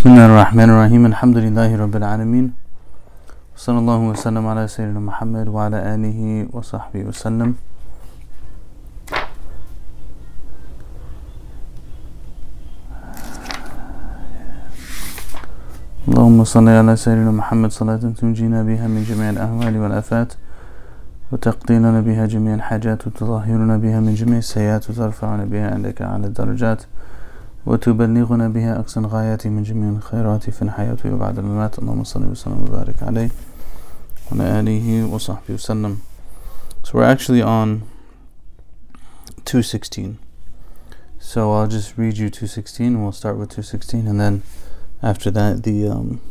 بسم الله الرحمن الرحيم الحمد لله رب العالمين صلى الله وسلم على سيدنا محمد وعلى آله وصحبه وسلم اللهم صل على سيدنا محمد صلاة تنجينا بها من جميع الأهوال والآفات وتقضي لنا بها جميع الحاجات وتطهرنا بها من جميع السيئات وترفعنا بها عندك على الدرجات وتبلغنا بها أقصى الغايات من جميع الخيرات في الحياة وبعد الممات اللهم صل وسلم وبارك عليه وعلى آله وصحبه وسلم So we're actually on 216 So I'll just read you 216 and we'll start with 216 and then after that the um,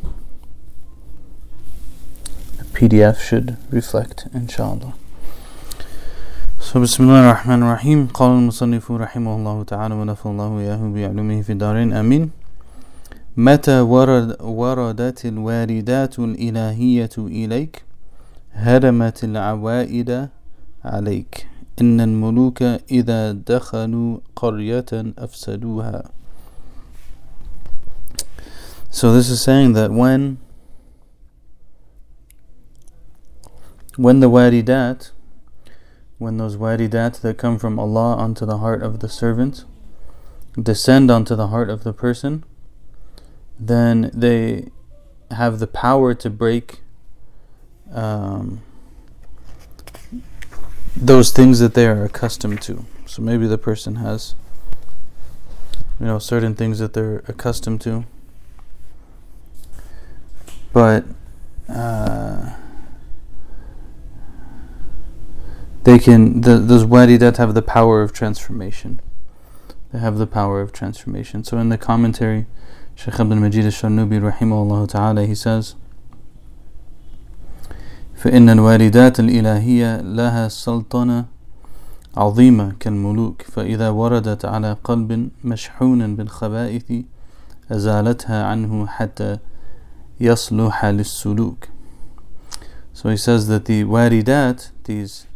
PDF should reflect inshallah So بسم الله الرحمن الرحيم قال المصنف رحمه الله تعالى ونفى الله إياه بعلومه في الدارين آمين متى ورد وردت الواردات الإلهية إليك هدمت العوائد عليك إن الملوك إذا دخلوا قرية أفسدوها So this is saying that when when the waridat when those waridat that come from Allah onto the heart of the servant descend onto the heart of the person, then they have the power to break um, those things that they are accustomed to. So maybe the person has, you know, certain things that they're accustomed to, but. they can the, those waridat have the power of transformation they have the power of transformation so in the commentary Shaykh Abdul Majid al-Sharnubi rahimahullah ta'ala he says فإن الواردات الإلهية لها سلطنة عظيمة كالملوك فإذا وردت على قلب مشحون بالخبائث أزالتها عنه حتى يصلح للسلوك So he says that the waridat, these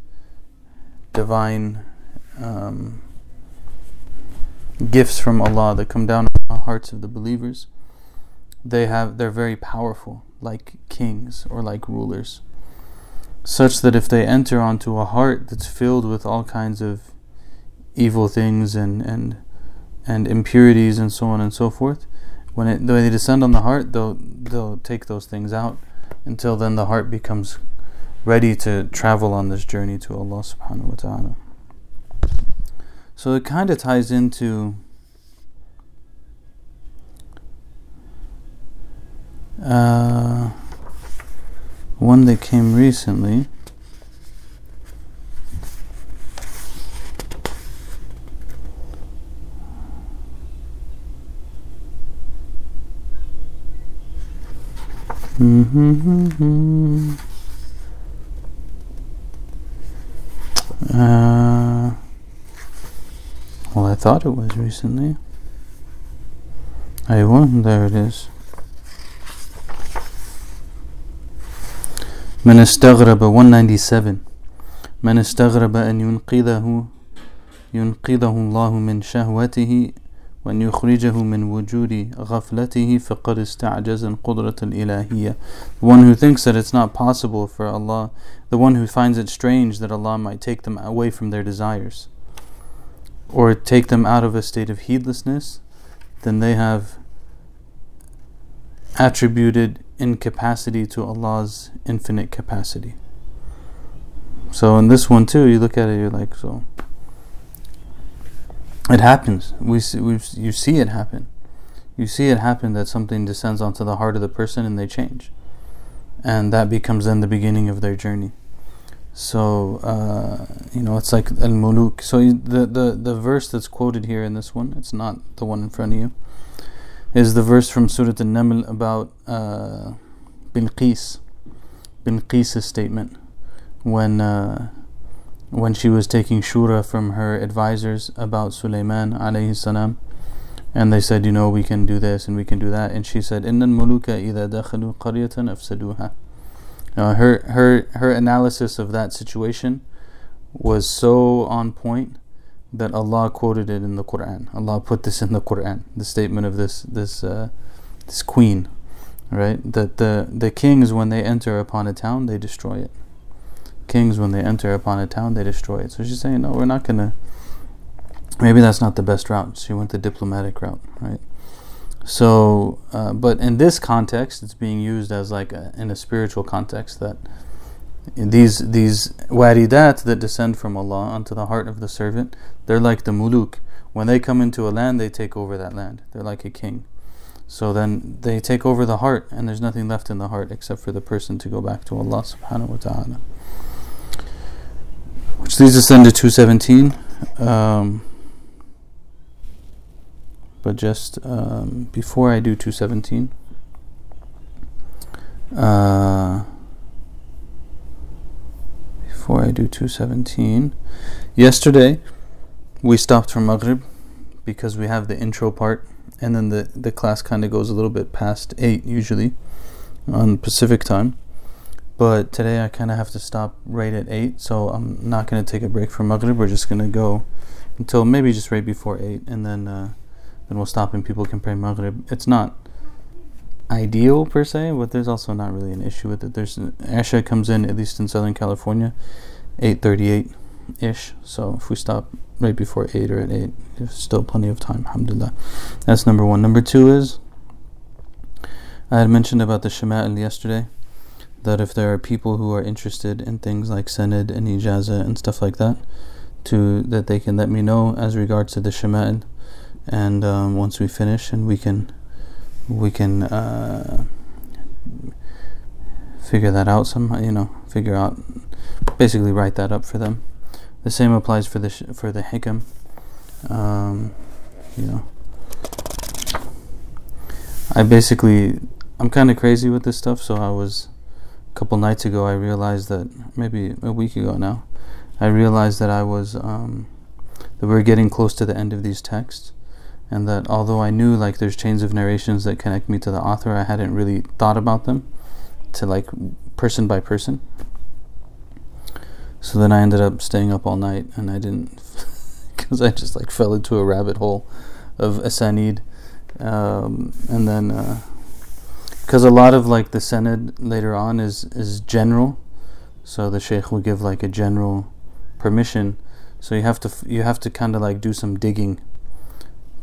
divine um, gifts from Allah that come down on the hearts of the believers, they have they're very powerful, like kings or like rulers, such that if they enter onto a heart that's filled with all kinds of evil things and and and impurities and so on and so forth, when it when they descend on the heart, they'll they'll take those things out until then the heart becomes ready to travel on this journey to Allah subhanahu wa ta'ala. So it kind of ties into uh, one that came recently. Mm-hmm. Uh, well, I thought it was recently. I won. There it is. من استغرب 197 من استغرب أن ينقذه ينقذه الله من شهوته وأن يخرجه من وجود غفلته فقد استعجز القدرة الإلهية The one who thinks that it's not possible for Allah the one who finds it strange that Allah might take them away from their desires or take them out of a state of heedlessness then they have attributed incapacity to Allah's infinite capacity so in this one too you look at it you're like so it happens. We we you see it happen. You see it happen that something descends onto the heart of the person and they change, and that becomes then the beginning of their journey. So uh, you know it's like al muluk. So the the the verse that's quoted here in this one, it's not the one in front of you, is the verse from Surah An-Naml about uh, Bilqis, Bilqis' statement when. Uh, when she was taking shura from her advisors about Sulaiman alayhi salam and they said you know we can do this and we can do that and she said inna muluka idha dakhalu qaryatan afsaduha her her her analysis of that situation was so on point that Allah quoted it in the Quran Allah put this in the Quran the statement of this this uh, this queen, right? That the the kings when they enter upon a town, they destroy it. Kings when they enter upon a town, they destroy it. So she's saying, no, we're not gonna. Maybe that's not the best route. She went the diplomatic route, right? So, uh, but in this context, it's being used as like a, in a spiritual context that these these waridat that descend from Allah onto the heart of the servant, they're like the muluk. When they come into a land, they take over that land. They're like a king. So then they take over the heart, and there's nothing left in the heart except for the person to go back to Allah subhanahu wa ta'ala. Which leads us into 217. Um, but just um, before I do 217, uh, before I do 217, yesterday we stopped for Maghrib because we have the intro part and then the, the class kind of goes a little bit past 8 usually on Pacific time. But today I kind of have to stop right at 8, so I'm not going to take a break for Maghrib. We're just going to go until maybe just right before 8 and then. Uh, then we'll stop and people can pray Maghrib. It's not ideal per se, but there's also not really an issue with it. There's Asha comes in at least in Southern California, 8:38 ish. So if we stop right before eight or at eight, there's still plenty of time. Alhamdulillah. That's number one. Number two is I had mentioned about the Shama'il yesterday. That if there are people who are interested in things like Sanad and Ijaza and stuff like that, to that they can let me know as regards to the Shama'il and um, once we finish and we can we can uh, figure that out somehow you know figure out basically write that up for them. The same applies for the sh- for the hikam. Um, you know. I basically I'm kind of crazy with this stuff so I was couple nights ago I realized that maybe a week ago now I realized that I was um, that we we're getting close to the end of these texts and that although I knew like there's chains of narrations that connect me to the author, I hadn't really thought about them to like person by person. So then I ended up staying up all night, and I didn't because I just like fell into a rabbit hole of asanid, um, and then because a lot of like the sanad later on is is general, so the sheikh will give like a general permission. So you have to you have to kind of like do some digging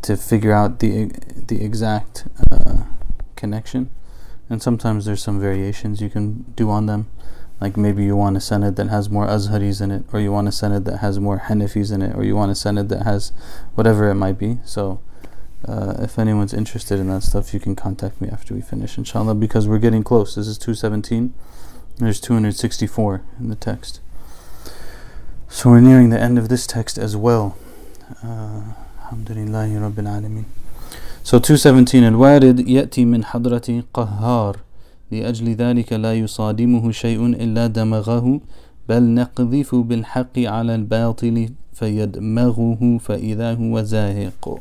to figure out the the exact uh, connection. And sometimes there's some variations you can do on them. Like maybe you want a sanad that has more Azharis in it, or you want a sanad that has more Hanafis in it, or you want a sanad that has whatever it might be. So, uh, if anyone's interested in that stuff, you can contact me after we finish, inshallah, because we're getting close. This is 217. There's 264 in the text. So we're nearing the end of this text as well. Uh, الحمد لله رب العالمين So 217 الوارد يأتي من حضرة قهار لأجل ذلك لا يصادمه شيء إلا دمغه بل نقذف بالحق على الباطل فيدمغه فإذا هو زاهق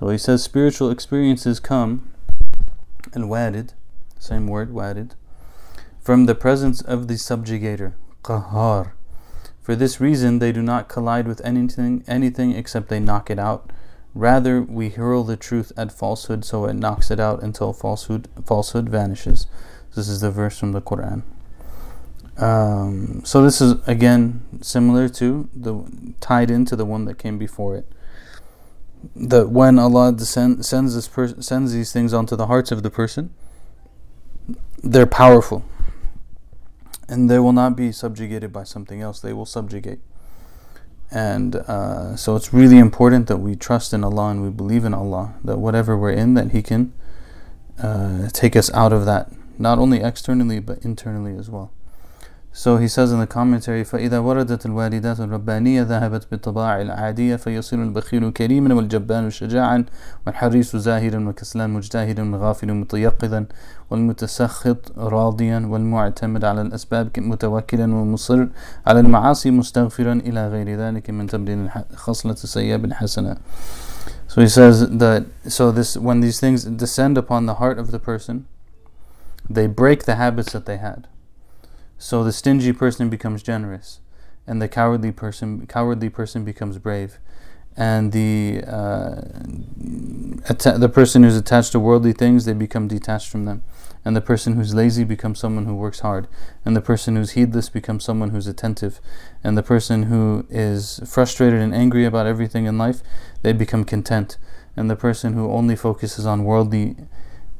so he says spiritual experiences come and warid, same word warid, from the presence of the subjugator, qahar, For this reason, they do not collide with anything, anything except they knock it out. Rather, we hurl the truth at falsehood, so it knocks it out until falsehood falsehood vanishes. This is the verse from the Quran. Um, so this is again similar to the tied into the one that came before it. That when Allah descend, sends this per- sends these things onto the hearts of the person, they're powerful and they will not be subjugated by something else. They will subjugate. And uh, so it's really important that we trust in Allah and we believe in Allah, that whatever we're in, that He can uh, take us out of that, not only externally but internally as well. So he says in the commentary فإذا وردت الواردات الربانية ذهبت بالطباع العادية فيصير البخيل كريما والجبان شجاعا والحريص زاهرا وكسلان مجتهدا والغافل متيقظا والمتسخط راضيا والمعتمد على الأسباب متوكلا ومصر على المعاصي مستغفرا إلى غير ذلك من تبديل خصلة سيئة بالحسنة So he says that so this when these things descend upon the heart of the person, they break the habits that they had. So the stingy person becomes generous, and the cowardly person cowardly person becomes brave, and the uh, atta- the person who's attached to worldly things, they become detached from them. And the person who's lazy becomes someone who works hard. And the person who's heedless becomes someone who's attentive. And the person who is frustrated and angry about everything in life, they become content. And the person who only focuses on worldly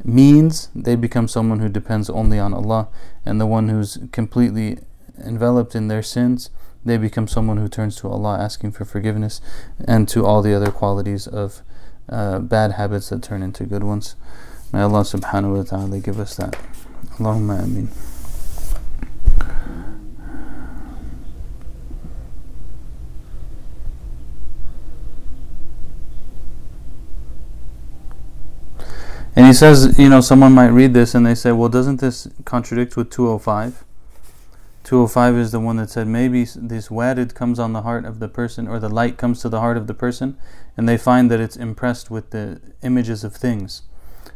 means, they become someone who depends only on Allah. And the one who's completely enveloped in their sins, they become someone who turns to Allah asking for forgiveness and to all the other qualities of uh, bad habits that turn into good ones. May Allah subhanahu wa ta'ala give us that. Allahumma ameen. And he says, you know, someone might read this and they say, well, doesn't this contradict with 205? 205 is the one that said maybe this warid comes on the heart of the person or the light comes to the heart of the person and they find that it's impressed with the images of things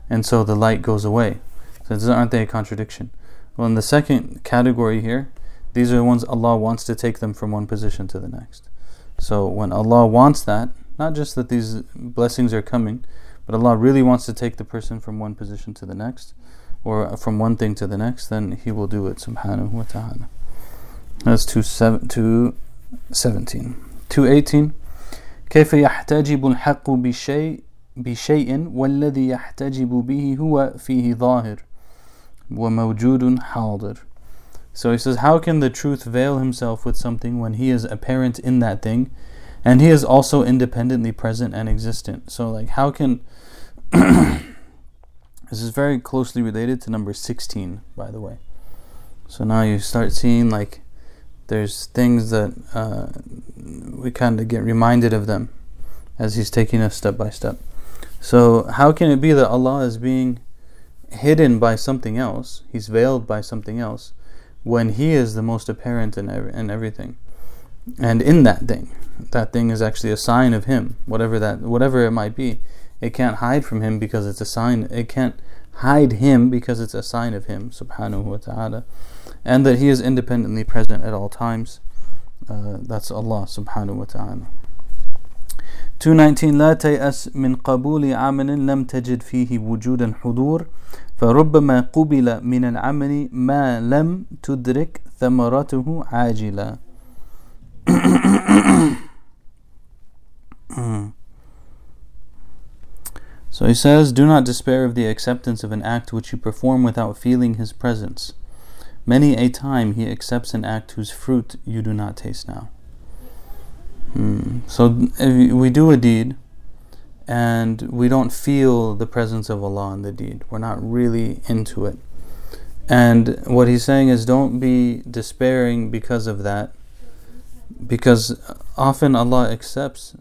and so the light goes away. So aren't they a contradiction? Well, in the second category here, these are the ones Allah wants to take them from one position to the next. So when Allah wants that, not just that these blessings are coming, but Allah really wants to take the person from one position to the next, or from one thing to the next, then He will do it, subhanahu wa ta'ala. That's 217. 218. كيف يحتجب الحق بشيء بشيء والذي يحتجب به هو فيه ظاهر وموجود حاضر So he says, how can the truth veil himself with something when he is apparent in that thing and he is also independently present and existent? So, like, how can. this is very closely related to number 16, by the way. So now you start seeing, like, there's things that uh, we kind of get reminded of them as he's taking us step by step. So, how can it be that Allah is being hidden by something else? He's veiled by something else when He is the most apparent in, every, in everything. And in that thing, that thing is actually a sign of Him, whatever that, whatever it might be. It can't hide from Him because it's a sign. It can't hide Him because it's a sign of Him, Subhanahu wa Taala, and that He is independently present at all times. Uh, that's Allah, Subhanahu wa Taala. 219 لا تيأس من قبول عمل لم تجد فيه وجودا حضور فربما قبل من العمل ما لم تدرك ثمرته عاجلا so he says, Do not despair of the acceptance of an act which you perform without feeling his presence. Many a time he accepts an act whose fruit you do not taste now. Hmm. So if we do a deed and we don't feel the presence of Allah in the deed, we're not really into it. And what he's saying is don't be despairing because of that, because often Allah accepts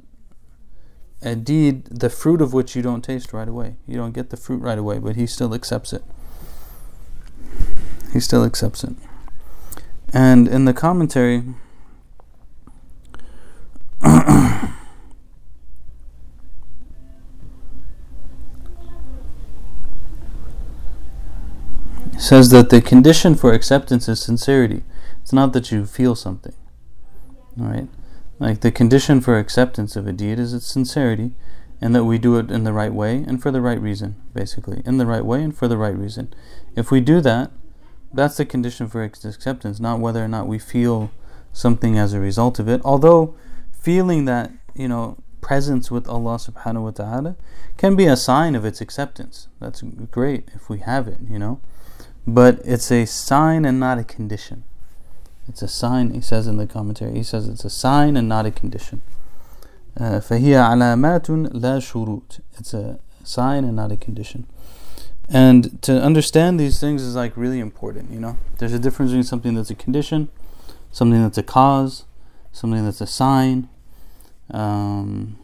a deed, the fruit of which you don't taste right away. You don't get the fruit right away, but He still accepts it. He still accepts it. And in the commentary, says that the condition for acceptance is sincerity. It's not that you feel something. Right? Like the condition for acceptance of a deed is its sincerity and that we do it in the right way and for the right reason, basically. In the right way and for the right reason. If we do that, that's the condition for acceptance, not whether or not we feel something as a result of it. Although feeling that you know, presence with Allah subhanahu wa ta'ala can be a sign of its acceptance. That's great if we have it, you know. But it's a sign and not a condition. It's a sign, he says in the commentary, he says it's a sign and not a condition. Uh, فهي علامات لا شروط. It's a sign and not a condition. And to understand these things is like really important, you know. There's a difference between something that's a condition, something that's a cause, something that's a sign, um,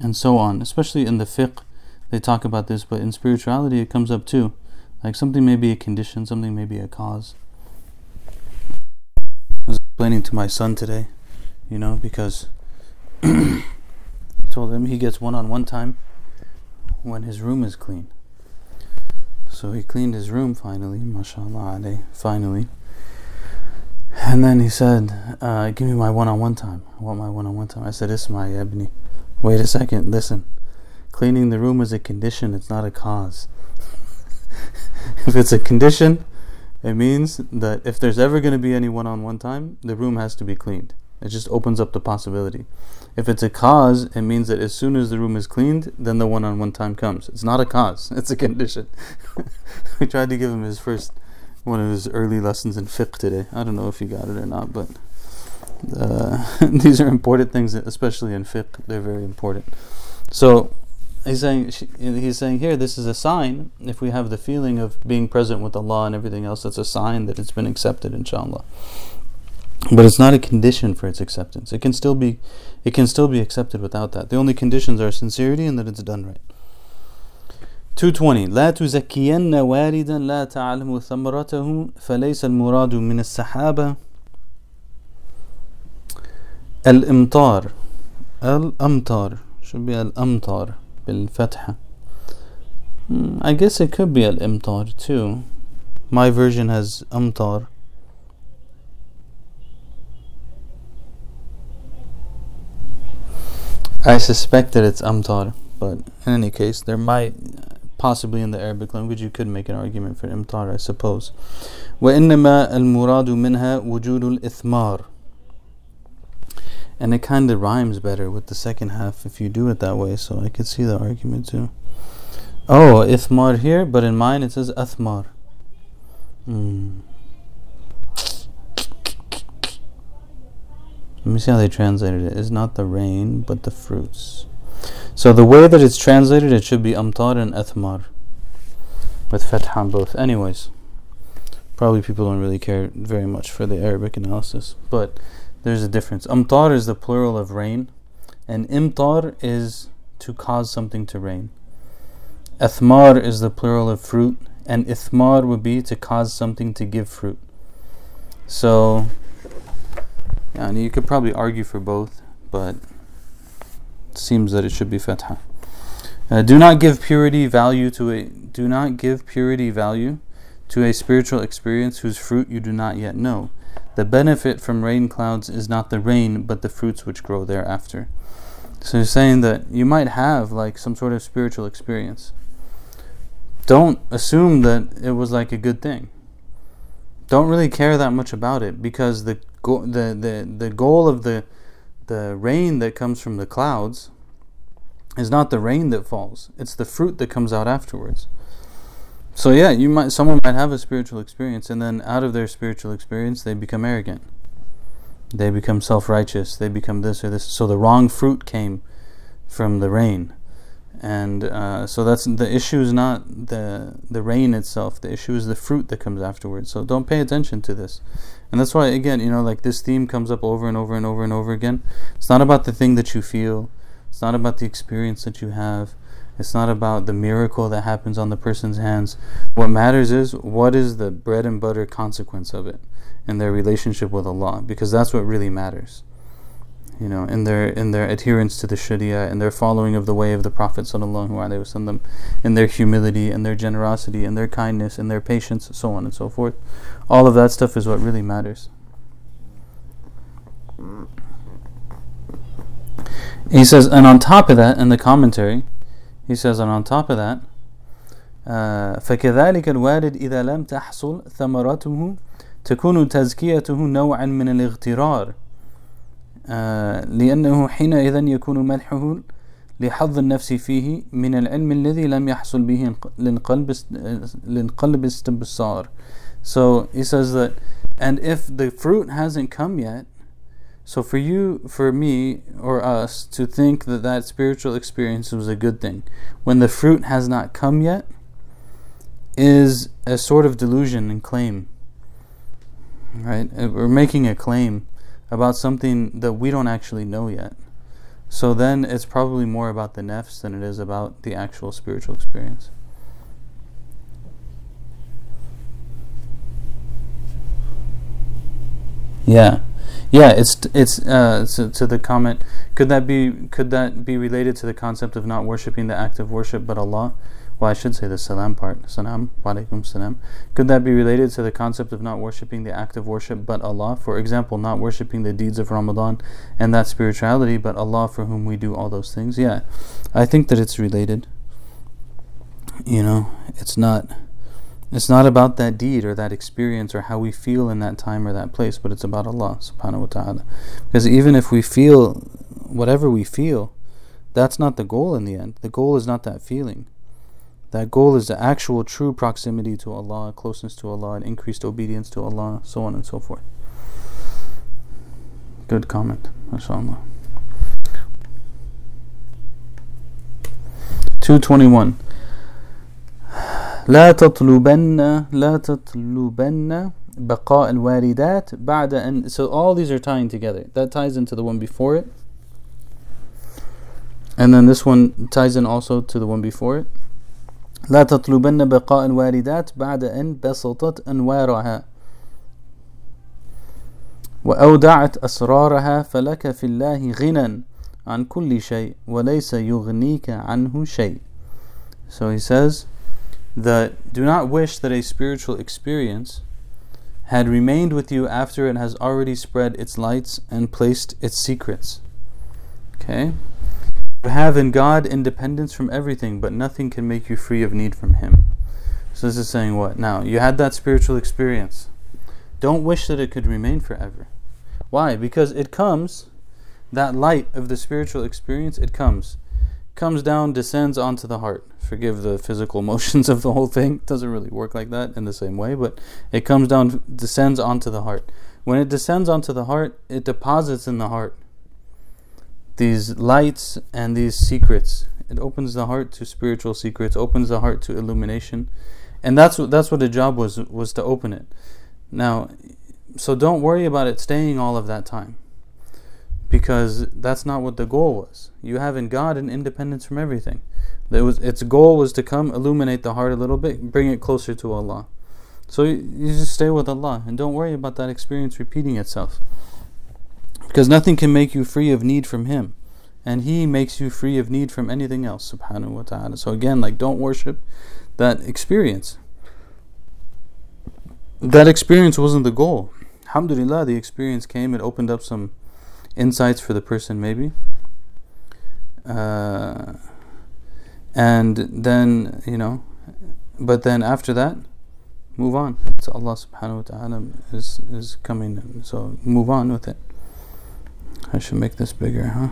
and so on. Especially in the fiqh, they talk about this, but in spirituality, it comes up too. Like something may be a condition, something may be a cause. Explaining to my son today, you know, because I told him he gets one on one time when his room is clean. So he cleaned his room finally, mashallah, finally. And then he said, uh, Give me my one on one time. I want my one on one time. I said, Isma ebony. Wait a second, listen. Cleaning the room is a condition, it's not a cause. if it's a condition, it means that if there's ever going to be any one on one time, the room has to be cleaned. It just opens up the possibility. If it's a cause, it means that as soon as the room is cleaned, then the one on one time comes. It's not a cause, it's a condition. we tried to give him his first, one of his early lessons in fiqh today. I don't know if he got it or not, but uh, these are important things, especially in fiqh. They're very important. So, he's saying he's saying here this is a sign if we have the feeling of being present with Allah and everything else that's a sign that it's been accepted inshallah but it's not a condition for its acceptance. It can still be, it can still be accepted without that. The only conditions are sincerity and that it's done right. 220 لا تزكين واردا لا تعلم ثمرته فليس المراد من السحابة الإمطار الأمطار should be الأمطار بالفتحة I guess it could be الإمطار too my version has أمطار I suspect that it's amtar, but in any case, there might possibly in the Arabic language you could make an argument for imtar, I suppose. وإنما المراد منها وجود الإثمار and it kind of rhymes better with the second half if you do it that way, so I could see the argument too. Oh, ithmar here, but in mine it says athmar. Hmm. Let me see how they translated it. It's not the rain, but the fruits. So the way that it's translated, it should be amtar and athmar. With fatha both. Anyways, probably people don't really care very much for the Arabic analysis, but there's a difference. Amtar is the plural of rain, and imtar is to cause something to rain. Athmar is the plural of fruit, and ithmar would be to cause something to give fruit. So and you could probably argue for both, but it seems that it should be fatha. Uh, do not give purity value to a do not give purity value to a spiritual experience whose fruit you do not yet know. The benefit from rain clouds is not the rain, but the fruits which grow thereafter. So he's saying that you might have like some sort of spiritual experience. Don't assume that it was like a good thing. Don't really care that much about it because the go- the, the, the goal of the, the rain that comes from the clouds is not the rain that falls, it's the fruit that comes out afterwards. So yeah, you might someone might have a spiritual experience and then out of their spiritual experience they become arrogant. They become self-righteous, they become this or this. So the wrong fruit came from the rain. And uh, so that's the issue is not the the rain itself. The issue is the fruit that comes afterwards. So don't pay attention to this. And that's why again you know like this theme comes up over and over and over and over again. It's not about the thing that you feel. It's not about the experience that you have it's not about the miracle that happens on the person's hands what matters is what is the bread and butter consequence of it in their relationship with Allah because that's what really matters you know, in their in their adherence to the Sharia, in their following of the way of the Prophet sallallahu alaihi wasallam, in their humility, in their generosity, in their kindness, in their patience, so on and so forth. All of that stuff is what really matters. He says, and on top of that, in the commentary, he says, and on top of that, فكذلك الوارد إذا لم تحصل ثمرته تكون تزكيته نوعا من الاغترار لأنه حينئذ يكون مدحه لحظ النفس فيه من العلم الذي لم يحصل به للقلب للقلب استبصار so he says that and if the fruit hasn't come yet so for you for me or us to think that that spiritual experience was a good thing when the fruit has not come yet is a sort of delusion and claim right uh, we're making a claim about something that we don't actually know yet. So then it's probably more about the nafs than it is about the actual spiritual experience. Yeah, yeah. It's it's uh, to, to the comment. Could that be could that be related to the concept of not worshiping the act of worship but Allah? well, I should say the salam part, salam, walaikum salam. Could that be related to the concept of not worshipping the act of worship but Allah? For example, not worshipping the deeds of Ramadan and that spirituality, but Allah for whom we do all those things? Yeah, I think that it's related. You know, it's not. It's not about that deed or that experience or how we feel in that time or that place, but it's about Allah subhanahu wa ta'ala. Because even if we feel whatever we feel, that's not the goal in the end. The goal is not that feeling. That goal is the actual true proximity to Allah, closeness to Allah, and increased obedience to Allah, so on and so forth. Good comment, mashallah. 221 لا تطلبن لا تطلبن بقاء الواردات بعد أن so all these are tying together. That ties into the one before it. And then this one ties in also to the one before it. لا تطلبن بقاء الواردات بعد أن بسطت أنوارها. وأودعت أسرارها فلك في الله غنى عن كل شيء وليس يغنيك عنه شيء. So he says that do not wish that a spiritual experience had remained with you after it has already spread its lights and placed its secrets. Okay? You have in God independence from everything, but nothing can make you free of need from Him. So this is saying what? Now, you had that spiritual experience. Don't wish that it could remain forever. Why? Because it comes, that light of the spiritual experience, it comes. Comes down, descends onto the heart forgive the physical motions of the whole thing. It doesn't really work like that in the same way, but it comes down, descends onto the heart. When it descends onto the heart, it deposits in the heart these lights and these secrets. It opens the heart to spiritual secrets, opens the heart to illumination, and that's what that's what the job was was to open it. Now, so don't worry about it staying all of that time because that's not what the goal was. You have in God an independence from everything. It was, its goal was to come illuminate the heart a little bit, bring it closer to Allah. So you, you just stay with Allah and don't worry about that experience repeating itself. Because nothing can make you free of need from Him. And He makes you free of need from anything else, subhanahu wa ta'ala. So again, like don't worship that experience. That experience wasn't the goal. Alhamdulillah, the experience came, it opened up some insights for the person, maybe. Uh, and then you know but then after that move on. It's Allah subhanahu wa ta'ala is, is coming. So move on with it. I should make this bigger huh?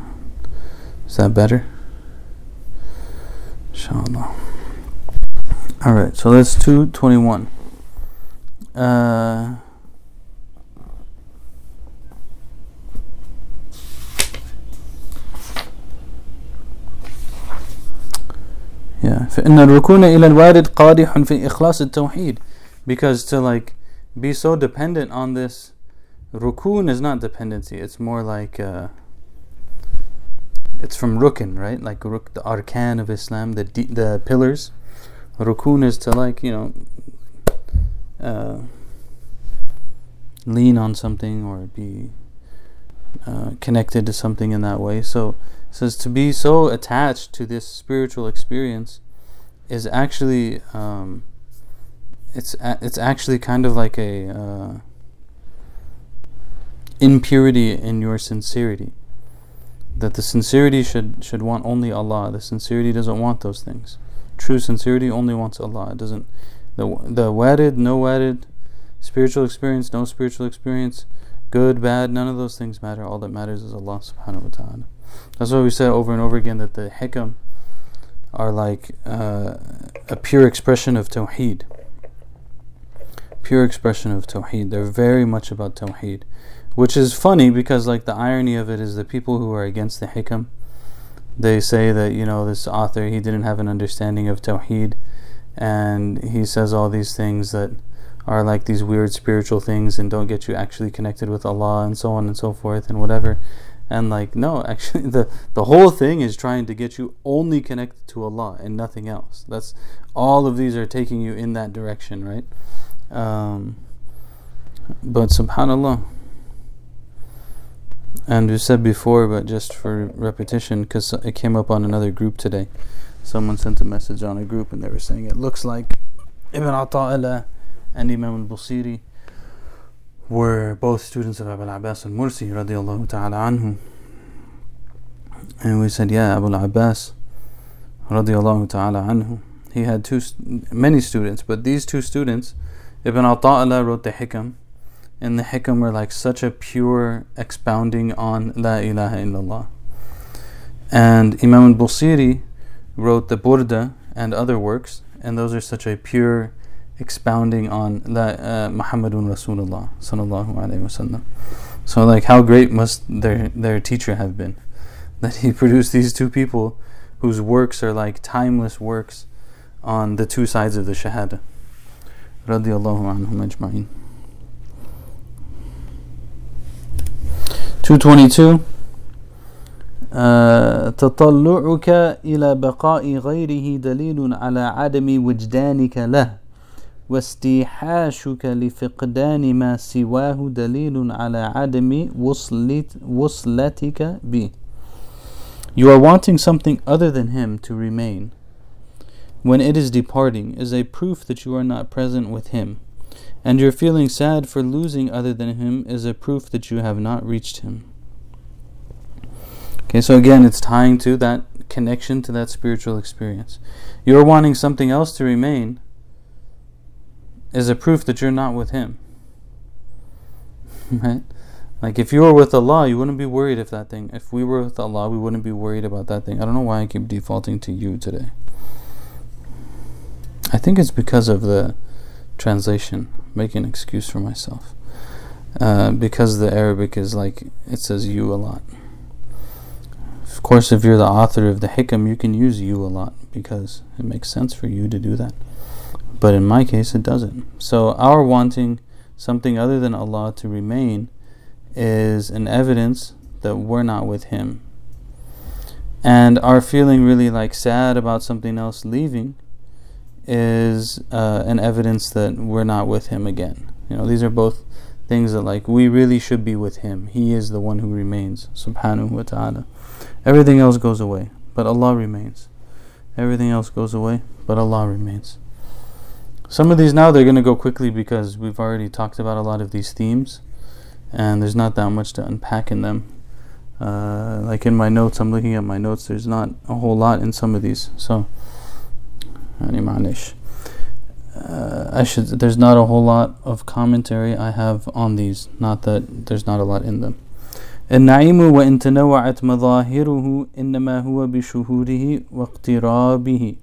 Is that better? Inshallah. Alright so that's 221 uh Yeah. فإن الركون إلى الوارد قادح في إخلاص التوحيد because to like be so dependent on this rukun is not dependency it's more like uh, it's from rukun right like ruk, the arkan of Islam the the pillars rukun is to like you know uh, lean on something or be uh, connected to something in that way so says to be so attached to this spiritual experience is actually um, it's a, it's actually kind of like a uh, impurity in your sincerity. That the sincerity should should want only Allah. The sincerity doesn't want those things. True sincerity only wants Allah. It doesn't the the warid no warid spiritual experience no spiritual experience good bad none of those things matter all that matters is Allah subhanahu wa ta'ala that's why we said over and over again that the hikam are like uh, a pure expression of Tawheed. Pure expression of Tawheed. They're very much about Tawheed. Which is funny because, like, the irony of it is the people who are against the hikam, they say that, you know, this author, he didn't have an understanding of Tawheed, and he says all these things that are like these weird spiritual things and don't get you actually connected with Allah and so on and so forth and whatever. And like no actually the the whole thing is trying to get you only connected to Allah and nothing else. That's all of these are taking you in that direction right? Um, but subhanallah. And we said before but just for repetition because it came up on another group today. Someone sent a message on a group and they were saying it looks like Ibn Ataillah and Imam al-Busiri were both students of Abu al-Abbas al-Mursi radiallahu ta'ala anhu. And we said, yeah, Abu al-Abbas radiallahu ta'ala anhu. He had two, many students, but these two students, Ibn Ataillah wrote the Hikam, and the Hikam were like such a pure expounding on La ilaha illallah. And Imam al-Busiri wrote the Burda and other works, and those are such a pure expounding on La uh, Muhammadun Rasulullah sallallahu alaihi wasallam. So like how great must their their teacher have been that he produced these two people whose works are like timeless works on the two sides of the shahada. Radiallahu anhum ajma'in. 222 تطلعك إلى بقاء غيره دليل على عدم وجدانك له واستيحاشك لفقدان ما سواه دليل على عدم وصلتك به You are wanting something other than him to remain when it is departing is a proof that you are not present with him and your feeling sad for losing other than him is a proof that you have not reached him. Okay, so again, it's tying to that connection to that spiritual experience. You're wanting something else to remain is a proof that you're not with Him. right? Like if you were with Allah, you wouldn't be worried if that thing. If we were with Allah, we wouldn't be worried about that thing. I don't know why I keep defaulting to you today. I think it's because of the translation. Making an excuse for myself. Uh, because the Arabic is like it says you a lot. Of course, if you're the author of the hikam, you can use you a lot because it makes sense for you to do that. But in my case, it doesn't. So our wanting something other than Allah to remain is an evidence that we're not with Him. And our feeling really like sad about something else leaving is uh, an evidence that we're not with Him again. You know, these are both things that like we really should be with Him. He is the one who remains, subhanahu wa ta'ala. Everything else goes away, but Allah remains. Everything else goes away, but Allah remains. Some of these now they're going to go quickly because we've already talked about a lot of these themes, and there's not that much to unpack in them. Uh, like in my notes, I'm looking at my notes. There's not a whole lot in some of these, so. Uh, I should. There's not a whole lot of commentary I have on these. Not that there's not a lot in them. النعيم وإن تنوعت مظاهره إنما هو بشهوده واقترابه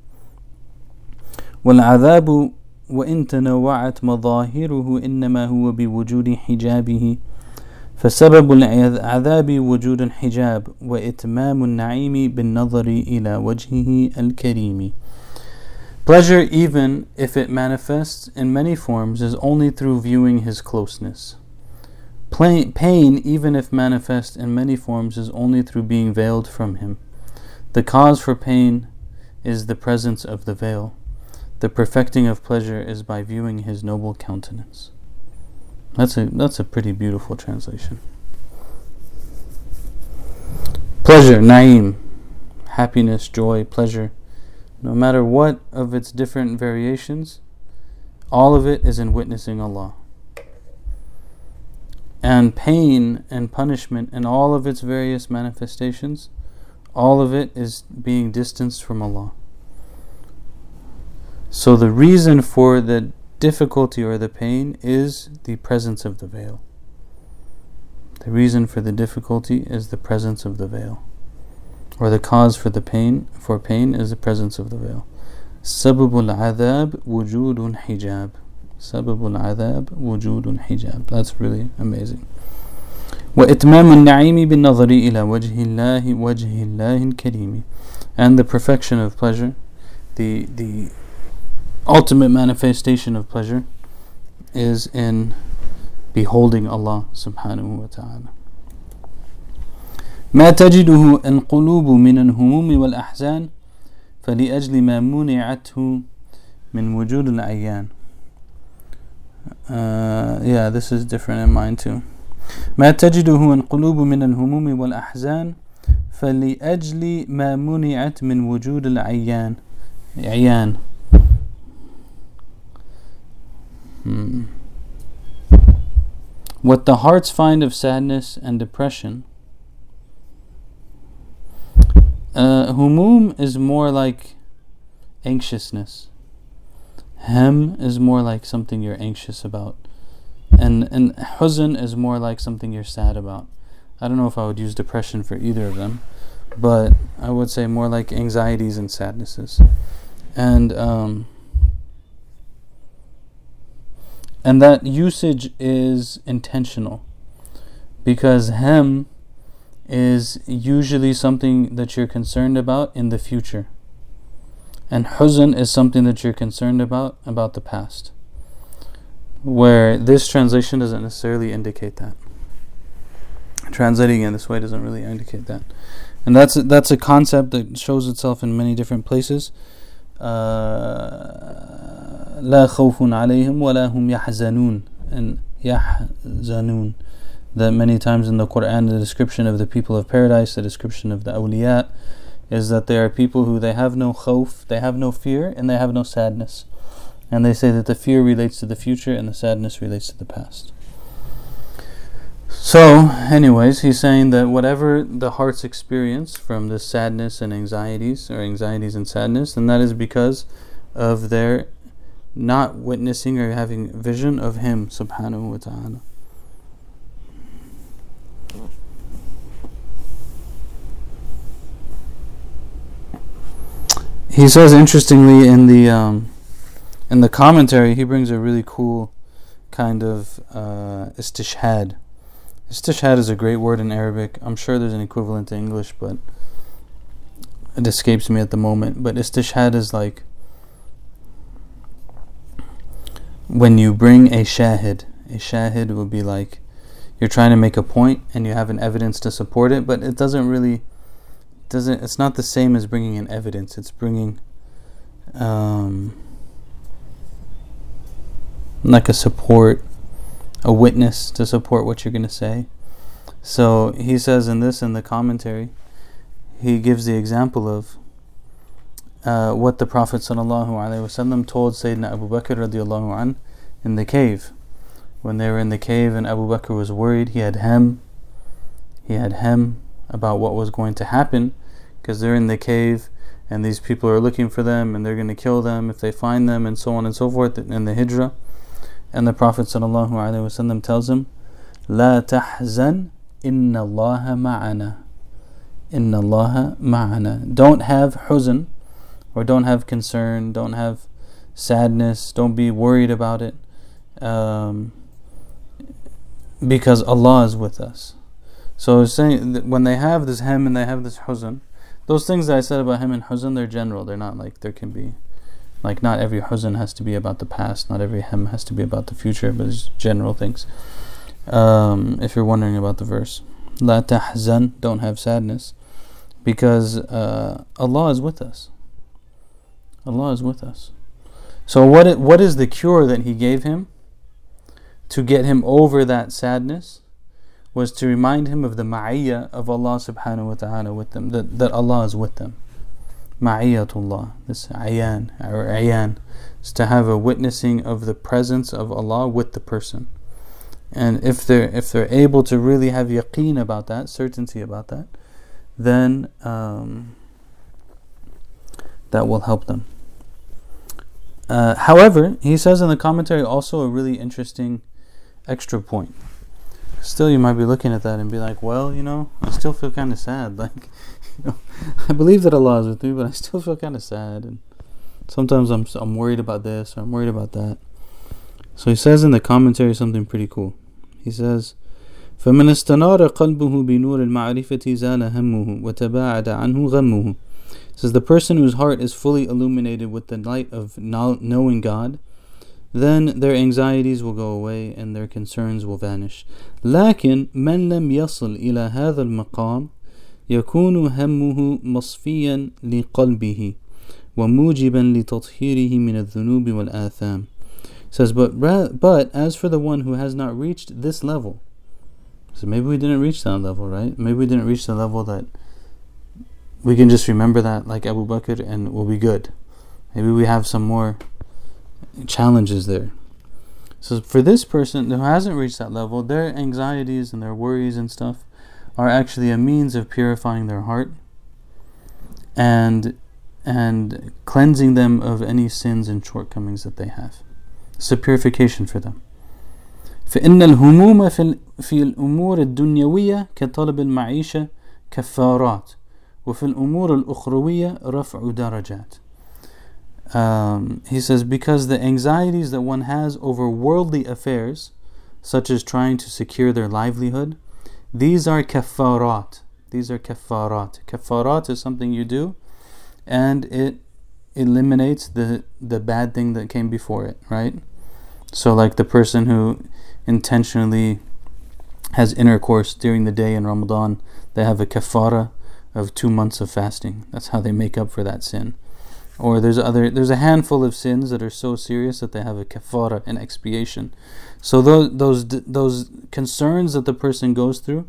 والعذاب وإن تنوعت مظاهره إنما هو بوجود حجابه فسبب العذاب وجود الحجاب وإتمام النعيم بالنظر إلى وجهه الكريم Pleasure, even if it manifests in many forms, is only through viewing his closeness. Pain, even if manifest in many forms, is only through being veiled from him. The cause for pain is the presence of the veil. The perfecting of pleasure is by viewing his noble countenance. That's a that's a pretty beautiful translation. Pleasure, naim, happiness, joy, pleasure, no matter what of its different variations, all of it is in witnessing Allah and pain and punishment and all of its various manifestations, all of it is being distanced from Allah. So the reason for the difficulty or the pain is the presence of the veil. The reason for the difficulty is the presence of the veil. Or the cause for the pain for pain is the presence of the veil. سبب العذاب وجود hijab. سبب العذاب وجود حجاب That's really amazing وإتمام النعيم بالنظر إلى وجه الله وجه الله الكريم and the perfection of pleasure the the ultimate manifestation of pleasure is in beholding Allah subhanahu wa ta'ala ما تجده القلوب من الهموم والأحزان فلأجل ما منعته من وجود الأعيان Uh, yeah, this is different in mine too. ما تجده القلوب من الهموم والأحزان فلأجل ما منعت من وجود العيان عيان hmm. What the hearts find of sadness and depression uh, humum is more like anxiousness. Hem is more like something you're anxious about. And and huzn is more like something you're sad about. I don't know if I would use depression for either of them, but I would say more like anxieties and sadnesses. And um, and that usage is intentional because hem is usually something that you're concerned about in the future. And huzn is something that you're concerned about about the past. Where this translation doesn't necessarily indicate that. Translating in this way doesn't really indicate that. And that's a, that's a concept that shows itself in many different places. Uh, لا خوف عليهم ولا هم يحزنون and يحزنون that many times in the Quran, the description of the people of paradise, the description of the awliya, is that they are people who they have no khawf, they have no fear, and they have no sadness. And they say that the fear relates to the future and the sadness relates to the past. So, anyways, he's saying that whatever the hearts experience from this sadness and anxieties, or anxieties and sadness, then that is because of their not witnessing or having vision of Him, subhanahu wa ta'ala. He says interestingly in the um, in the commentary, he brings a really cool kind of uh, istishhad. Istishhad is a great word in Arabic. I'm sure there's an equivalent in English, but it escapes me at the moment. But istishhad is like when you bring a shahid. A shahid would be like you're trying to make a point and you have an evidence to support it, but it doesn't really doesn't it's not the same as bringing in evidence it's bringing um, like a support a witness to support what you're going to say so he says in this in the commentary he gives the example of uh, what the Prophet ﷺ told Sayyidina Abu Bakr radiallahu an in the cave. When they were in the cave and Abu Bakr was worried, he had hem. He had hem about what was going to happen because they're in the cave and these people are looking for them and they're going to kill them if they find them and so on and so forth in the hijrah and the prophet ﷺ tells him لا تحزن إن الله معنا إن الله معنا don't have huzn or don't have concern don't have sadness don't be worried about it um, because Allah is with us so saying when they have this hem and they have this huzn those things that I said about hem and huzn, they're general. They're not like there can be, like not every huzn has to be about the past. Not every hem has to be about the future. But it's general things. Um, if you're wondering about the verse, la tahzan, don't have sadness, because uh, Allah is with us. Allah is with us. So what what is the cure that He gave him to get him over that sadness? was to remind him of the ma'iyya of Allah subhanahu wa ta'ala with them, that, that Allah is with them. Ma'iyyatullah, this ayan, or ayan, is to have a witnessing of the presence of Allah with the person. And if they're if they're able to really have yaqeen about that, certainty about that, then um, that will help them. Uh, however, he says in the commentary also a really interesting extra point still you might be looking at that and be like, well, you know, I still feel kind of sad. Like, you know, I believe that Allah is with me, but I still feel kind of sad. And sometimes I'm I'm worried about this or I'm worried about that. So he says in the commentary something pretty cool. He says, فمن استنار قلبه بنور المعرفة زال همه وتباعد عنه غمه. Says the person whose heart is fully illuminated with the light of knowing God then their anxieties will go away and their concerns will vanish. لكن من لم يصل إلى هذا المقام يكون همه مصفيا لقلبه وموجبا لتطهيره من الذنوب والآثام. Says, but but as for the one who has not reached this level, so maybe we didn't reach that level, right? Maybe we didn't reach the level that we can just remember that like Abu Bakr and we'll be good. Maybe we have some more challenges there. So for this person who hasn't reached that level, their anxieties and their worries and stuff are actually a means of purifying their heart and and cleansing them of any sins and shortcomings that they have. It's a purification for them. فإن الهموم في في الأمور الدنيوية كطلب المعيشة كفارات وفي الأمور الأخروية رفع درجات. Um, he says because the anxieties that one has over worldly affairs, such as trying to secure their livelihood, these are kafarat. These are kafarat. Kafarat is something you do, and it eliminates the the bad thing that came before it. Right. So, like the person who intentionally has intercourse during the day in Ramadan, they have a kafara of two months of fasting. That's how they make up for that sin. Or there's other there's a handful of sins that are so serious that they have a kafara, an expiation. So those those those concerns that the person goes through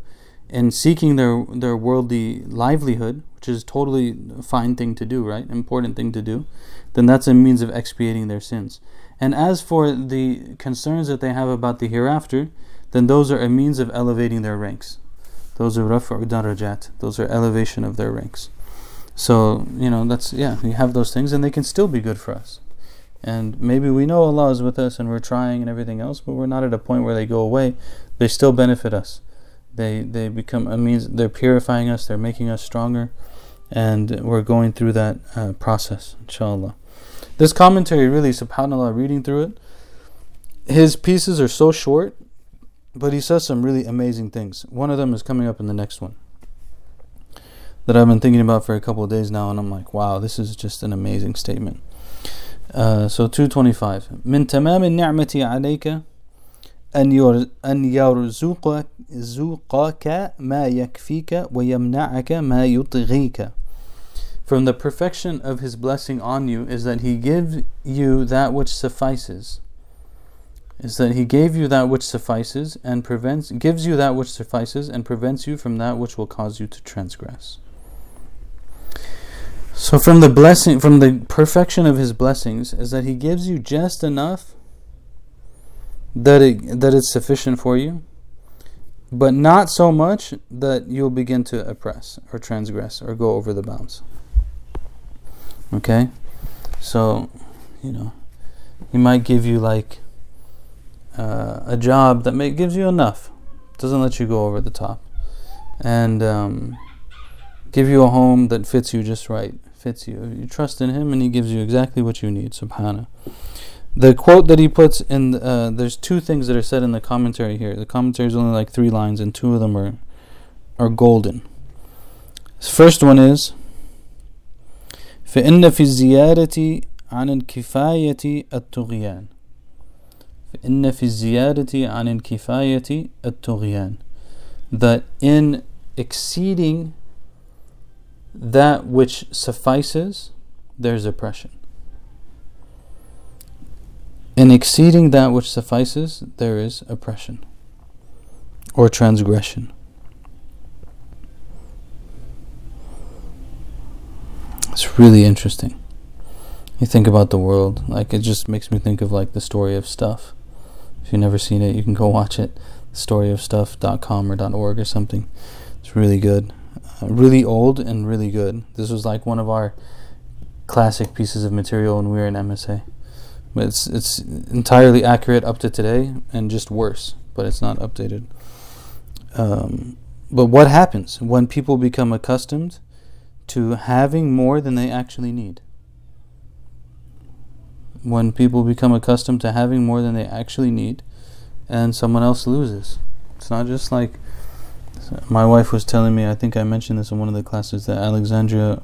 in seeking their their worldly livelihood, which is totally a fine thing to do, right? Important thing to do, then that's a means of expiating their sins. And as for the concerns that they have about the hereafter, then those are a means of elevating their ranks. Those are raf'u darajat. Those are elevation of their ranks. So, you know, that's, yeah, you have those things and they can still be good for us. And maybe we know Allah is with us and we're trying and everything else, but we're not at a point where they go away. They still benefit us. They, they become a means, they're purifying us, they're making us stronger, and we're going through that uh, process, inshallah. This commentary really, subhanAllah, reading through it, his pieces are so short, but he says some really amazing things. One of them is coming up in the next one that I've been thinking about for a couple of days now, and I'm like, wow, this is just an amazing statement. Uh, so 225 من تمام النعمة عليك أن أن يرزقك زقك ما يكفيك ويمنعك ما يطغيك from the perfection of His blessing on you is that He gives you that which suffices. is that He gave you that which suffices and prevents, gives you that which suffices and prevents you from that which will cause you to transgress. So, from the blessing, from the perfection of His blessings, is that He gives you just enough that it that it's sufficient for you, but not so much that you'll begin to oppress or transgress or go over the bounds. Okay? So, you know, he might give you like uh, a job that may, gives you enough, doesn't let you go over the top, and um, give you a home that fits you just right, fits you. You trust in him, and he gives you exactly what you need. Subhana. The quote that he puts in, uh, there's two things that are said in the commentary here. The commentary is only like three lines, and two of them are are golden. first one is فإن في الزيادة عن الكفاية الطغيان فإن في الزيادة عن الكفاية الطغيان that in exceeding that which suffices there's oppression in exceeding that which suffices there is oppression or transgression It's really interesting. You think about the world, like it just makes me think of like the story of stuff. If you've never seen it, you can go watch it. Storyofstuff.com or .org or something. It's really good, uh, really old and really good. This was like one of our classic pieces of material when we were in MSA. But it's it's entirely accurate up to today and just worse, but it's not updated. Um, but what happens when people become accustomed to having more than they actually need. When people become accustomed to having more than they actually need, and someone else loses. It's not just like my wife was telling me, I think I mentioned this in one of the classes, that Alexandria,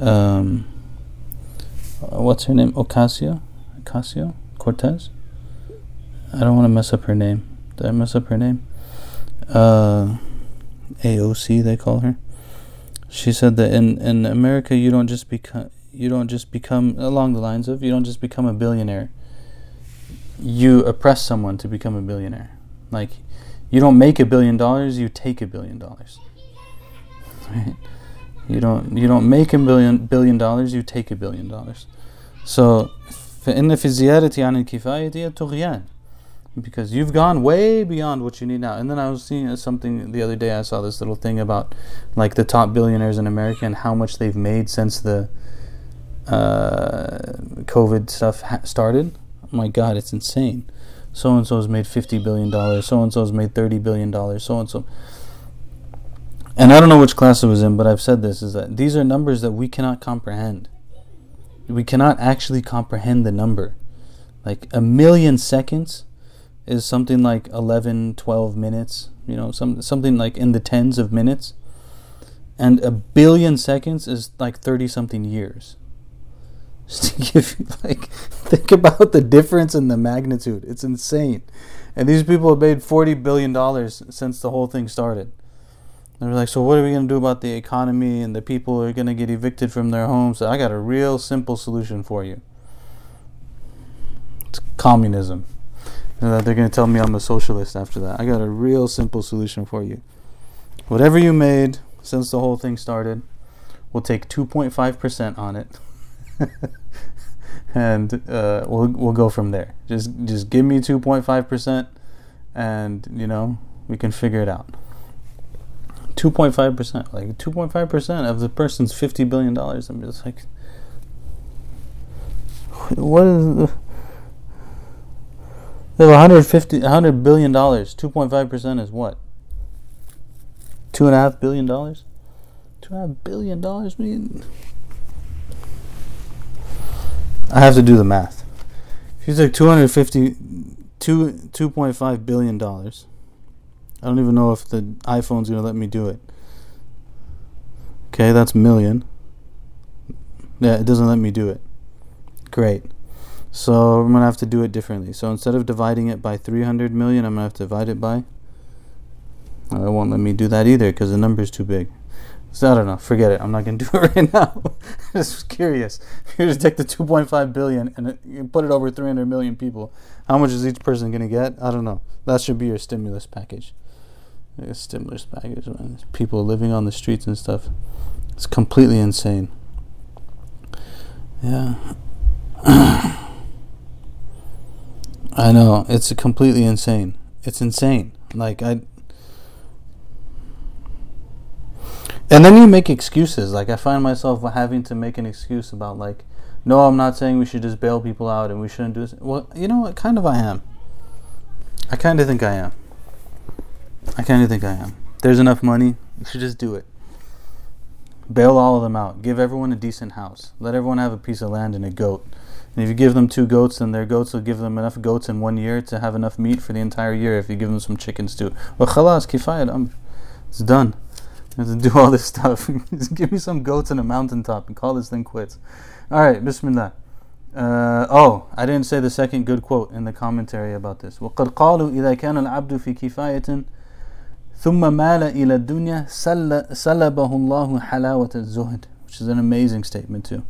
um, what's her name? Ocasio? Ocasio? Cortez? I don't want to mess up her name. Did I mess up her name? Uh, AOC, they call her. She said that in, in America you don't just become you don't just become along the lines of you don't just become a billionaire. You oppress someone to become a billionaire. Like you don't make a billion dollars, you take a billion dollars. Right? You don't you don't make a billion billion dollars, you take a billion dollars. So فإن في الزيادة عن الكفاية طغيان because you've gone way beyond what you need now. And then I was seeing something the other day. I saw this little thing about like the top billionaires in America and how much they've made since the uh, COVID stuff ha- started. Oh my God, it's insane. So and so has made fifty billion dollars. So and so has made thirty billion dollars. So and so. And I don't know which class it was in, but I've said this: is that these are numbers that we cannot comprehend. We cannot actually comprehend the number. Like a million seconds is something like 11, 12 minutes, you know, some something like in the tens of minutes. And a billion seconds is like 30 something years. Just to give you like think about the difference in the magnitude. It's insane. And these people have made 40 billion dollars since the whole thing started. They're like, so what are we going to do about the economy and the people are going to get evicted from their homes? I got a real simple solution for you. It's communism. And they're going to tell me I'm a socialist after that. I got a real simple solution for you. Whatever you made since the whole thing started, we'll take 2.5% on it. and uh, we'll we'll go from there. Just just give me 2.5% and, you know, we can figure it out. 2.5%, like 2.5% of the person's 50 billion dollars. I'm just like what is the they have 150, 100 billion dollars. 2.5 percent is what? Two and a half billion dollars. Two and a half billion dollars. I have to do the math. If you take 250, two, 2.5 billion dollars. I don't even know if the iPhone's gonna let me do it. Okay, that's million. Yeah, it doesn't let me do it. Great. So I'm going to have to do it differently. So instead of dividing it by 300 million, I'm going to have to divide it by. It won't let me do that either because the number is too big. So I don't know. Forget it. I'm not to do it right now. Just curious. If you just take the 2.5 billion and put it over 300 million people, how much is each person to get? I don't know. That should be your stimulus package. A stimulus package, man. People living on the streets and stuff. It's completely insane. Yeah. I know it's completely insane. It's insane. Like I And then you make excuses. Like I find myself having to make an excuse about like no, I'm not saying we should just bail people out and we shouldn't do this. Well, you know what? Kind of I am. I kind of think I am. I kind of think I am. There's enough money. You should just do it. Bail all of them out. Give everyone a decent house. Let everyone have a piece of land and a goat. And if you give them two goats, then their goats will give them enough goats in one year to have enough meat for the entire year if you give them some chickens too. Well, khalas, kifayat, it's done You have to do all this stuff. Just give me some goats on a mountaintop and call this thing quits. Alright, bismillah. Uh, oh, I didn't say the second good quote in the commentary about this. وَقَدْ قَالُوا إِذَا كَانَ الْعَبْدُ فِي كِفَايَةٍ ثُمَّ مَالَ إِلَى الدُّنْيَا سَلَبَهُ اللَّهُ حَلَاوَةَ الزُّهْدِ Which is an amazing statement too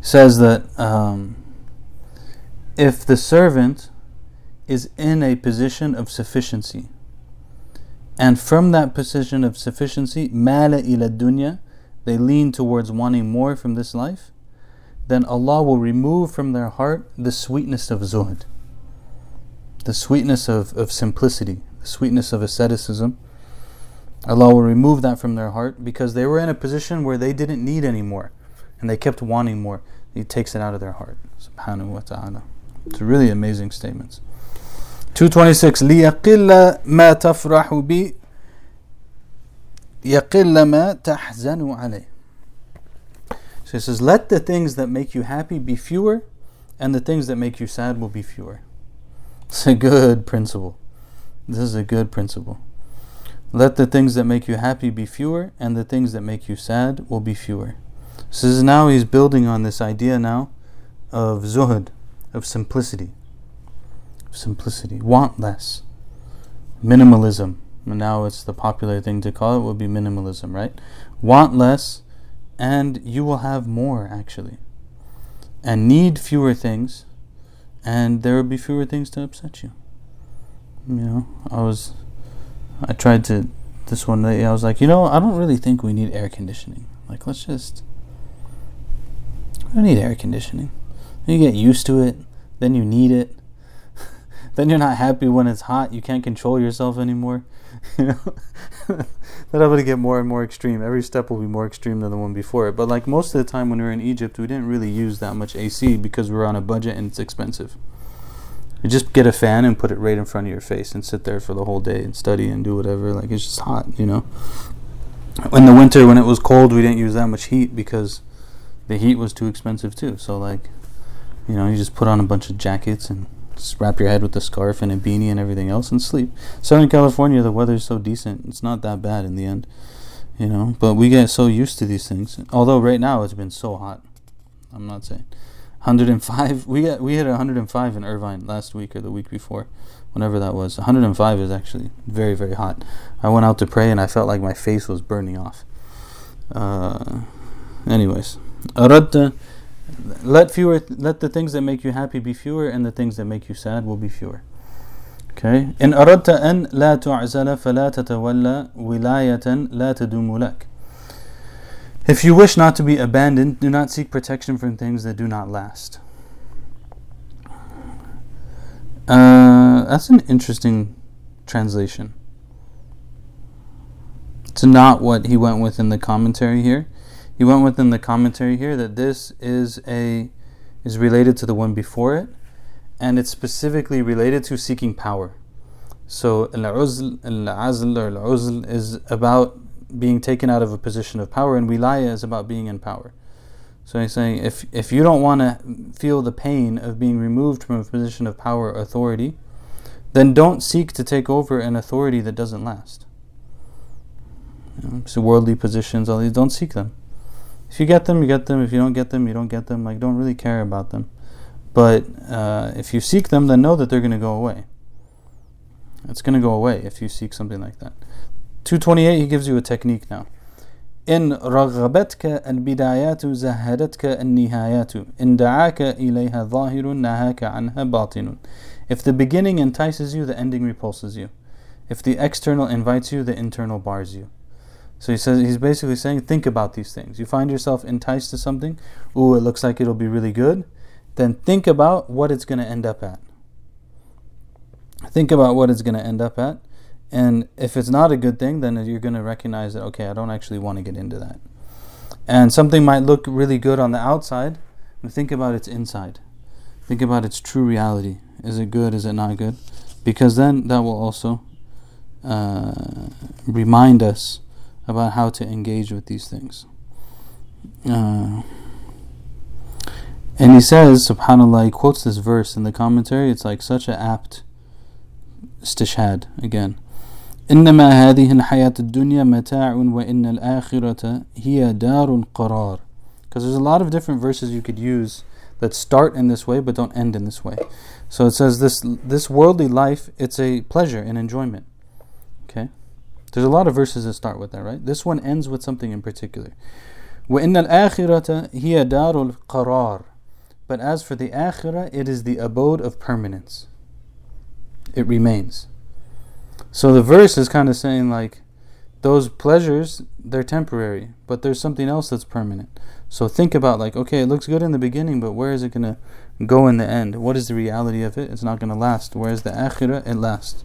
says that um, if the servant is in a position of sufficiency, and from that position of sufficiency, mala ila dunya, they lean towards wanting more from this life, then Allah will remove from their heart the sweetness of zuhd, the sweetness of, of simplicity, the sweetness of asceticism. Allah will remove that from their heart because they were in a position where they didn't need any more and they kept wanting more. He takes it out of their heart. Subhanahu wa ta'ala. It's a really amazing statements. 226 ليقل ما تفرح بي يقل ما تحزن عليه So he says, let the things that make you happy be fewer, and the things that make you sad will be fewer. It's a good principle. This is a good principle. Let the things that make you happy be fewer, and the things that make you sad will be fewer. So this is now he's building on this idea now of zuhud, of simplicity. Simplicity. Want less. Minimalism. And now it's the popular thing to call it would be minimalism, right? Want less and you will have more actually. And need fewer things and there will be fewer things to upset you. You know, I was I tried to this one day I was like, you know, I don't really think we need air conditioning. Like, let's just. We don't need air conditioning. You get used to it, then you need it. Then you're not happy when it's hot. You can't control yourself anymore. You know, that'll going to get more and more extreme. Every step will be more extreme than the one before it. But like most of the time when we were in Egypt, we didn't really use that much AC because we were on a budget and it's expensive. You just get a fan and put it right in front of your face and sit there for the whole day and study and do whatever. Like it's just hot, you know. In the winter, when it was cold, we didn't use that much heat because the heat was too expensive too. So like, you know, you just put on a bunch of jackets and just wrap your head with a scarf and a beanie and everything else and sleep. Southern California, the weather's so decent. It's not that bad in the end, you know. But we get so used to these things. Although right now it's been so hot. I'm not saying 105. We got we hit 105 in Irvine last week or the week before, whenever that was. 105 is actually very very hot. I went out to pray and I felt like my face was burning off. Uh, anyways, أردت let fewer let the things that make you happy be fewer and the things that make you sad will be fewer. Okay? In aradta an la tu'zala fala tatawalla wilayatan la tadumu lak if you wish not to be abandoned do not seek protection from things that do not last. Uh, that's an interesting translation. It's not what he went with in the commentary here he went within the commentary here that this is a is related to the one before it, and it's specifically related to seeking power. So al-azl or is about being taken out of a position of power, and wilaya is about being in power. So he's saying if if you don't want to feel the pain of being removed from a position of power or authority, then don't seek to take over an authority that doesn't last. You know, so worldly positions, all these, don't seek them If you get them, you get them. If you don't get them, you don't get them. Like, don't really care about them. But uh, if you seek them, then know that they're going to go away. It's going to go away if you seek something like that. 228, he gives you a technique now. إن رغبتك البدايات زهدتك النهايات إن دعاك إليها ظاهر نهاك عنها باطن If the beginning entices you, the ending repulses you. If the external invites you, the internal bars you. So he says he's basically saying, think about these things. You find yourself enticed to something, ooh, it looks like it'll be really good. Then think about what it's going to end up at. Think about what it's going to end up at. And if it's not a good thing, then you're going to recognize that, okay, I don't actually want to get into that. And something might look really good on the outside, but think about its inside. Think about its true reality. Is it good? Is it not good? Because then that will also uh, remind us about how to engage with these things. Uh, and he says, subhanAllah, he quotes this verse in the commentary. It's like such an apt istishhad again. إنما هذه الحياة الدنيا متاع وإن الآخرة هي دار قرار because there's a lot of different verses you could use that start in this way but don't end in this way. So it says this this worldly life it's a pleasure and enjoyment. Okay? There's a lot of verses that start with that, right? This one ends with something in particular. وَإِنَّ الْآخِرَةَ هِيَ دَارُ الْقَرَارِ But as for the akhirah, it is the abode of permanence. It remains. So the verse is kind of saying like, those pleasures, they're temporary, but there's something else that's permanent. So think about like, okay, it looks good in the beginning, but where is it going to go in the end? What is the reality of it? It's not going to last. Whereas the akhirah, it lasts.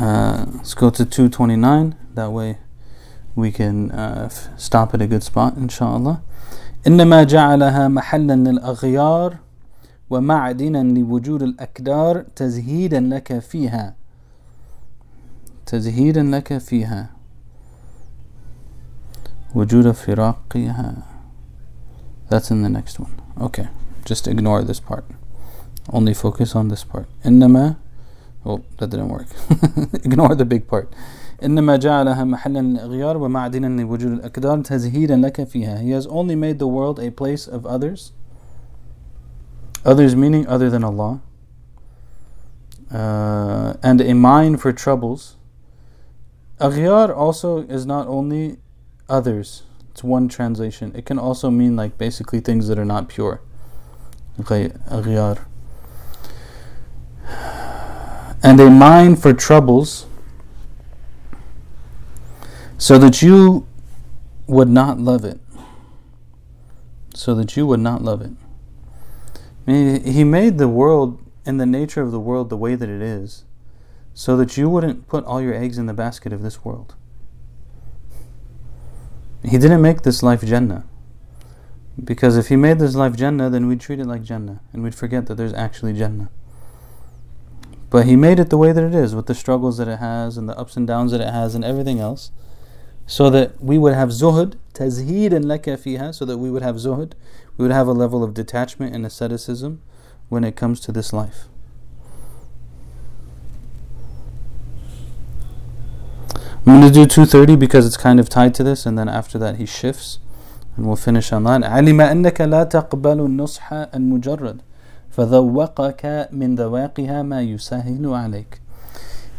Uh, let's go to 229. That way we can uh, f- stop at a good spot, inshallah. إنما جعلها محلا للأغيار ومعدنا لوجود الأكدار تزهيدا لك فيها تزهيدا لك فيها وجود فراقها That's in the next one. Okay, just ignore this part. Only focus on this part. إنما Oh, that didn't work. Ignore the big part. إنما جعلها محلا للإغيار ومعدنا لوجود الأكدار تزهيدا لك فيها. He has only made the world a place of others. Others meaning other than Allah. Uh, and a mine for troubles. Aghyar also is not only others. It's one translation. It can also mean like basically things that are not pure. Aghyar and a mind for troubles so that you would not love it. So that you would not love it. I mean, he made the world and the nature of the world the way that it is so that you wouldn't put all your eggs in the basket of this world. He didn't make this life Jannah. Because if he made this life Jannah, then we'd treat it like Jannah and we'd forget that there's actually Jannah. But he made it the way that it is, with the struggles that it has and the ups and downs that it has and everything else, so that we would have zuhud, tazheed and laka fiha, so that we would have zuhud, we would have a level of detachment and asceticism when it comes to this life. I'm going to do 230 because it's kind of tied to this, and then after that he shifts, and we'll finish on that. علم أنك لا تقبل النصح المجرد فذوقك من ذواقها ما يسهل عليك.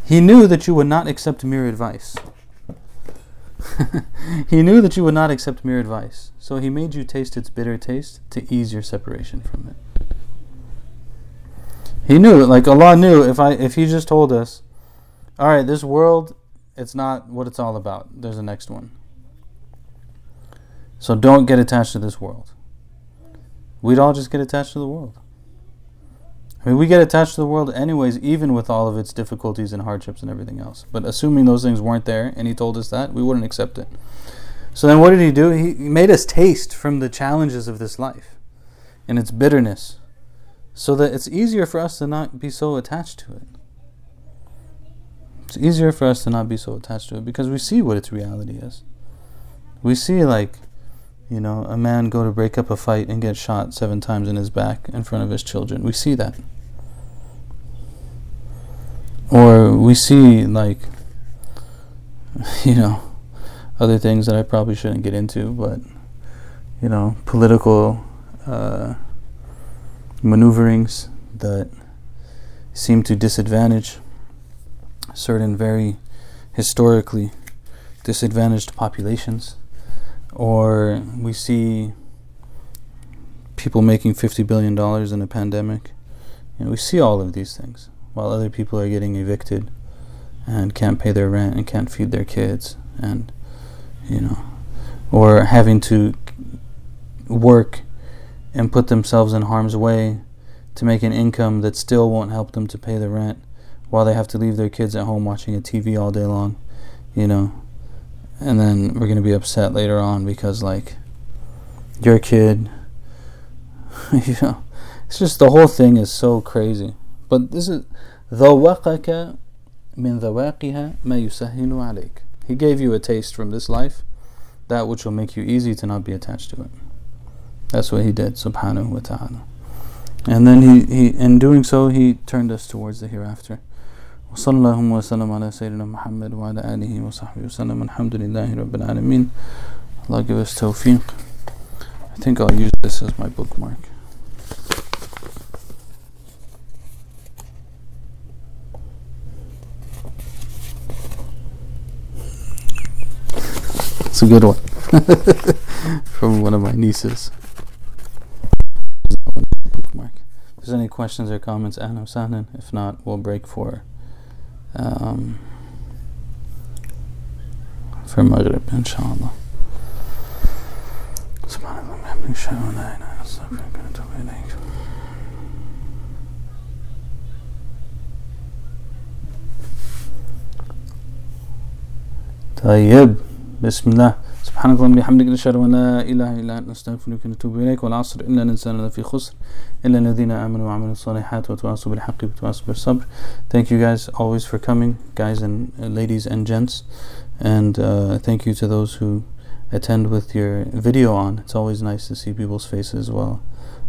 He knew that you would not accept mere advice. he knew that you would not accept mere advice, so he made you taste its bitter taste to ease your separation from it. He knew, like Allah knew, if I if He just told us, all right, this world it's not what it's all about. There's a next one. So don't get attached to this world. We'd all just get attached to the world. I mean, we get attached to the world anyways, even with all of its difficulties and hardships and everything else. But assuming those things weren't there and he told us that, we wouldn't accept it. So then what did he do? He made us taste from the challenges of this life and its bitterness so that it's easier for us to not be so attached to it. It's easier for us to not be so attached to it because we see what its reality is. We see, like, you know, a man go to break up a fight and get shot seven times in his back in front of his children. We see that. Or we see, like, you know, other things that I probably shouldn't get into, but, you know, political uh, maneuverings that seem to disadvantage certain very historically disadvantaged populations, or we see people making $50 billion in a pandemic. Know, we see all of these things while other people are getting evicted and can't pay their rent and can't feed their kids and you know or having to work and put themselves in harm's way to make an income that still won't help them to pay the rent while they have to leave their kids at home watching a TV all day long, you know. And then we're going to be upset later on because, like, your kid, you know, it's just the whole thing is so crazy. But this is ذوقك من ذواقها ما يسهل عليك. He gave you a taste from this life, that which will make you easy to not be attached to it. That's what he did, subhanahu wa ta'ala. And then he, he in doing so he turned us towards the hereafter. وصلى اللهم وسلم على سيدنا محمد وعلى آله وصحبه وسلم الحمد لله رب العالمين Allah give us tawfiq I think I'll use this as my bookmark It's a good one from one of my nieces. Bookmark. If there's any questions or comments, ahlan If not, we'll break for um, for Maghrib, inshallah. طيب بسم الله سبحانك اللهم وبحمدك نشهد ان لا اله الا انت نستغفرك ونتوب اليك والعصر الا الانسان لفي خسر الا الذين امنوا وعملوا الصالحات وتواصوا بالحق وتواصوا بالصبر thank you guys always for coming guys and uh, ladies and gents and uh, thank you to those who attend with your video on it's always nice to see people's faces while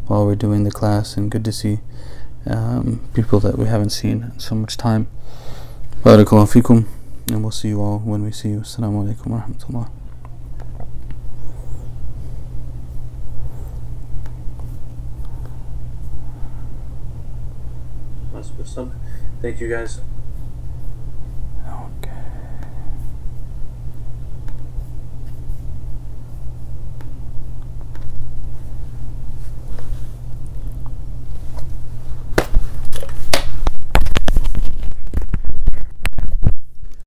while we're doing the class and good to see um, people that we haven't seen in so much time barakallahu fikum and we'll see you all when we see you. Assalamu alaikum wa rahmatullah. Thank you guys